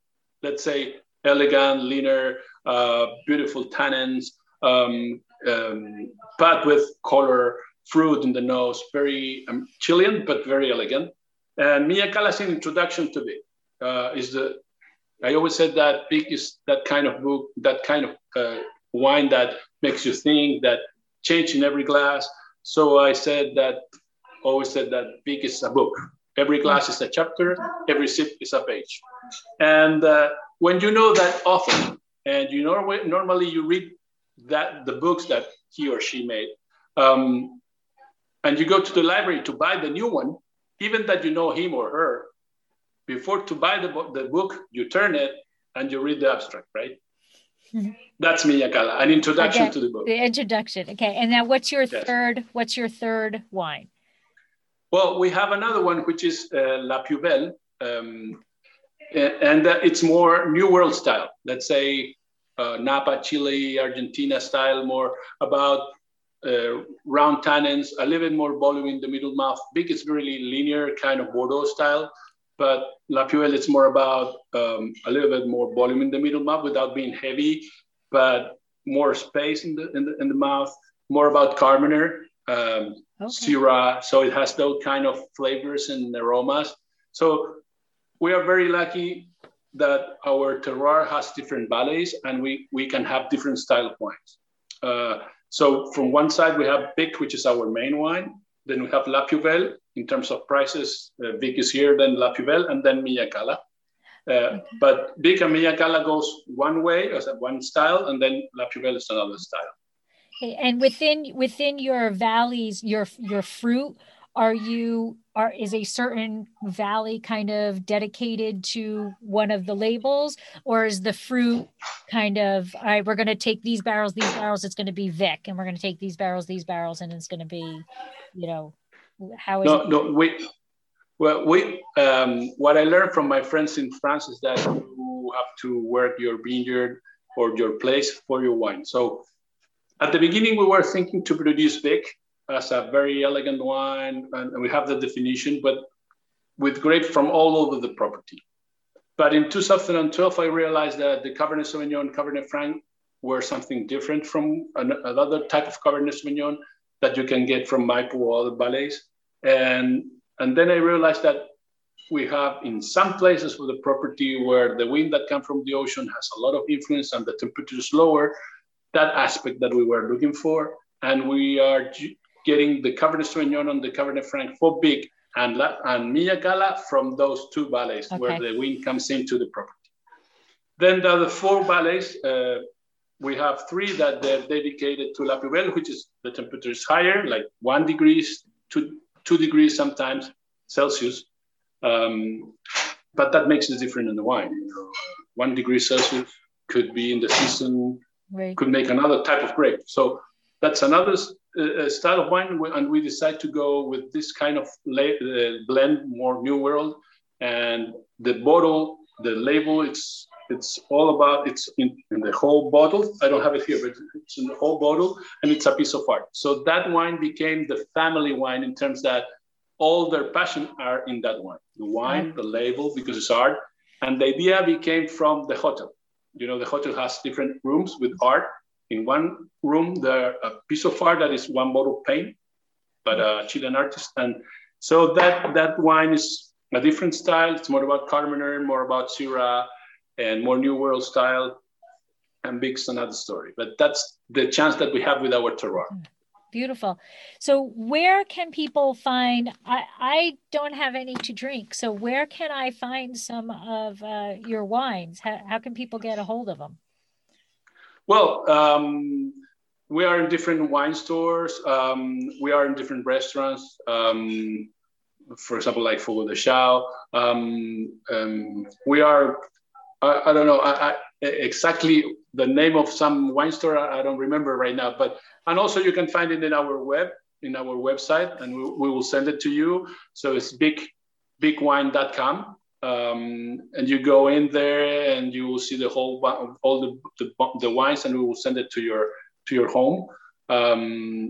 Let's say elegant, leaner, uh, beautiful tannins, um, um, but with color, fruit in the nose, very um, Chilean, but very elegant. And Milla Cala's introduction to it uh, is the, I always said that Vik is that kind of book, that kind of uh, wine that makes you think, that change in every glass. So I said that, always said that Vik is a book. Every glass is a chapter, every sip is a page. And uh, when you know that author, and you know normally you read that the books that he or she made, um, and you go to the library to buy the new one, even that you know him or her, before to buy the, the book, you turn it and you read the abstract, right? Mm-hmm. That's Milla Cala, an introduction okay. to the book. The introduction. Okay. And now what's your yes. third, what's your third wine? Well, we have another one, which is uh, La Piu Belle, um, and uh, it's more New World style. Let's say uh, Napa, Chile, Argentina style, more about uh, round tannins, a little bit more volume in the middle mouth. Vik is really linear, kind of Bordeaux style, but La Piu Belle it's more about um, a little bit more volume in the middle mouth without being heavy, but more space in the in the, in the mouth. More about Carmener, um, okay. Syrah. So it has those kind of flavors and aromas. So we are very lucky that our terroir has different valleys and we, we can have different style of wines. Uh, so from one side, we have Vik, which is our main wine. Then we have La Piu Belle. In terms of prices, uh, Vik is here, then La Piu Belle, and then Milla Cala. Uh, okay. But Vik and Milla Cala goes one way, as one style, and then La Piu Belle is another style. Okay. And within within your valleys, your your fruit, are you are is a certain valley kind of dedicated to one of the labels or is the fruit kind of all right we're going to take these barrels these barrels it's going to be vik and we're going to take these barrels these barrels and it's going to be you know how is no it? no we well we um, what i learned from my friends in france is that you have to work your vineyard or your place for your wine so at the beginning we were thinking to produce vik as a very elegant wine, and we have the definition, but with grapes from all over the property. But in 2012, I realized that the Cabernet Sauvignon, Cabernet Franc were something different from another type of Cabernet Sauvignon that you can get from Maipo or other valleys. And, and then I realized that we have in some places with the property where the wind that comes from the ocean has a lot of influence and the temperature is lower, that aspect that we were looking for. And we are getting the Cabernet Sauvignon and the Cabernet Franc for Vik and, La, and Milla Cala from those two valleys okay. where the wind comes into the property. Then the other four valleys, uh, we have three that they're dedicated to La Piu Belle, which is the temperature is higher, like one degrees, two, two degrees sometimes Celsius. Um, but that makes it different in the wine. One degree Celsius could be in the season, right. could make another type of grape. So that's another uh, style of wine, and we decide to go with this kind of uh, blend, more New World, and the bottle, the label, it's it's all about it's in, in the whole bottle. I don't have it here, but it's in the whole bottle, and it's a piece of art. So that wine became the family wine in terms that all their passion are in that wine. The wine, the label, because it's art, and the idea became from the hotel. You know, the hotel has different rooms with art, in one room, there a piece of art that is one bottle paint, but a Chilean artist. And so that, that wine is a different style. It's more about Carmenere, more about Syrah, and more New World style. And Vik's another story. But that's the chance that we have with our terroir. Beautiful. So, where can people find? I, I don't have any to drink. So, where can I find some of uh, your wines? How, how can people get a hold of them? Well, um, we are in different wine stores. Um, we are in different restaurants. Um, for example, like Fogo de Chão. Um, um, we are, I, I don't know I, I, exactly the name of some wine store. I, don't remember right now, but, and also you can find it in our web, in our website, and we, we will send it to you. So it's Vik, vikwine.com um, and you go in there and you will see the whole all the, the, the wines and we will send it to your to your home um,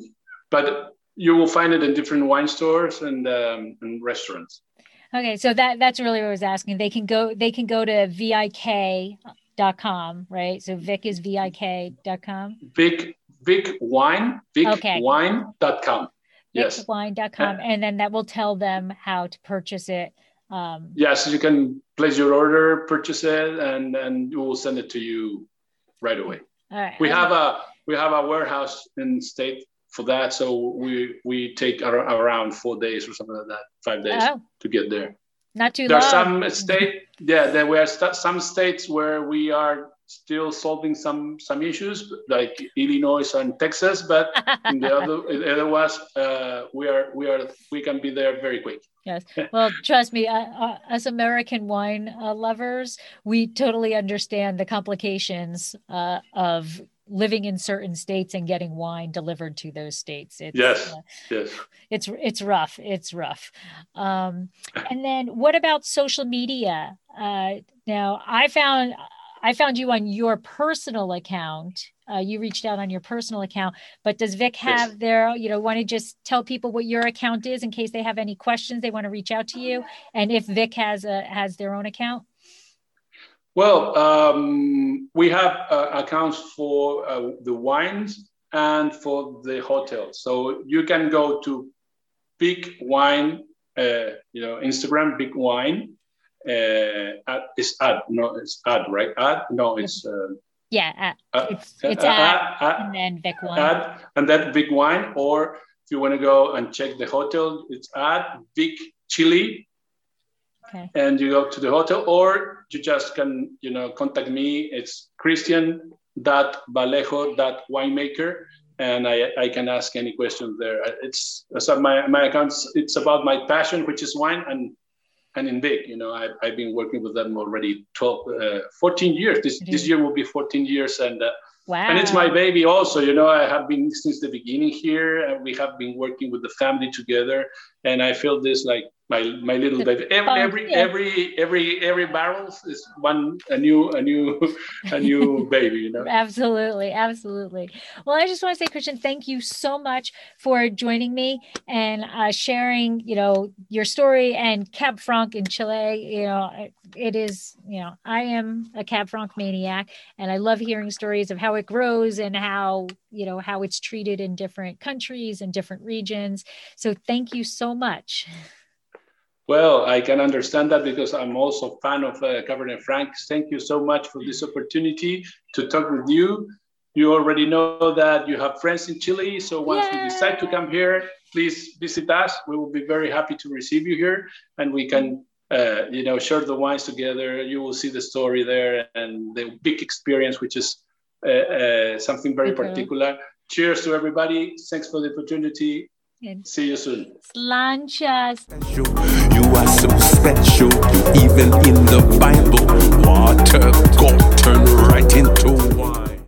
but you will find it in different wine stores and, um, and restaurants okay so that that's really what i was asking they can go they can go to vik.com right so vik is vik.com vik vik wine vik okay. wine.com yes wine.com and then that will tell them how to purchase it um, yes, you can place your order, purchase it, and and we will send it to you right away. All right. We have a we have a warehouse in state for that, so we we take around four days or something like that, five days oh. to get there. Not too there long. There are some state, yeah, there were st- some states where we are still solving some some issues like Illinois and Texas, but in the other in other was uh, we are we are we can be there very quick. Yes, well, trust me, uh, uh, as American wine uh, lovers, we totally understand the complications uh, of living in certain states and getting wine delivered to those states. It's, yes, uh, yes. It's it's rough. It's rough. Um, and then what about social media? Uh, now, I found I found you on your personal account. Uh, you reached out on your personal account, but does Vik have yes. their, you know, want to just tell people what your account is in case they have any questions they want to reach out to you? And if Vik has a, has their own account? Well, um, we have uh, accounts for uh, the wines and for the hotels. So you can go to Vik Wine, uh, you know, Instagram, Vik Wine, uh, it's ad. No, it's ad, right? Ad. No, it's. Uh, yeah, uh, it's, it's ad, ad, and then Vik wine. Ad, and then Vik wine. Or if you want to go and check the hotel, it's ad Vik Chile. Okay. And you go to the hotel, or you just can, you know, contact me. It's Christian dot Vallejo dot winemaker and I, I can ask any questions there. It's so my, my accounts, it's about my passion, which is wine and and in Vik. you know, I, I've been working with them already 12, uh, 14 years. This, this year will be 14 years. And uh, Wow. And it's my baby also. You know, I have been since the beginning here, and we have been working with the family together. And I feel this like my my little baby. Every every yeah. every every every barrel is one a new a new a new baby. You know. Absolutely, absolutely. Well, I just want to say, Christian, thank you so much for joining me and uh, sharing. You know your story and Cab Franc in Chile. You know, it is. You know, I am a Cab Franc maniac, and I love hearing stories of how it grows and how you know how it's treated in different countries and different regions. So thank you so much. Well, I can understand that because I'm also a fan of uh, Cabernet Franc. Thank you so much for this opportunity to talk with you. You already know that you have friends in Chile, so once Yay. you decide to come here, please visit us. We will be very happy to receive you here, and we can, uh, you know, share the wines together. You will see the story there and the big experience, which is uh, uh something very okay. particular. Cheers to everybody! Thanks for the opportunity. And See you soon. Slanchas. You are so special. Even in the Bible, water got turned right into wine.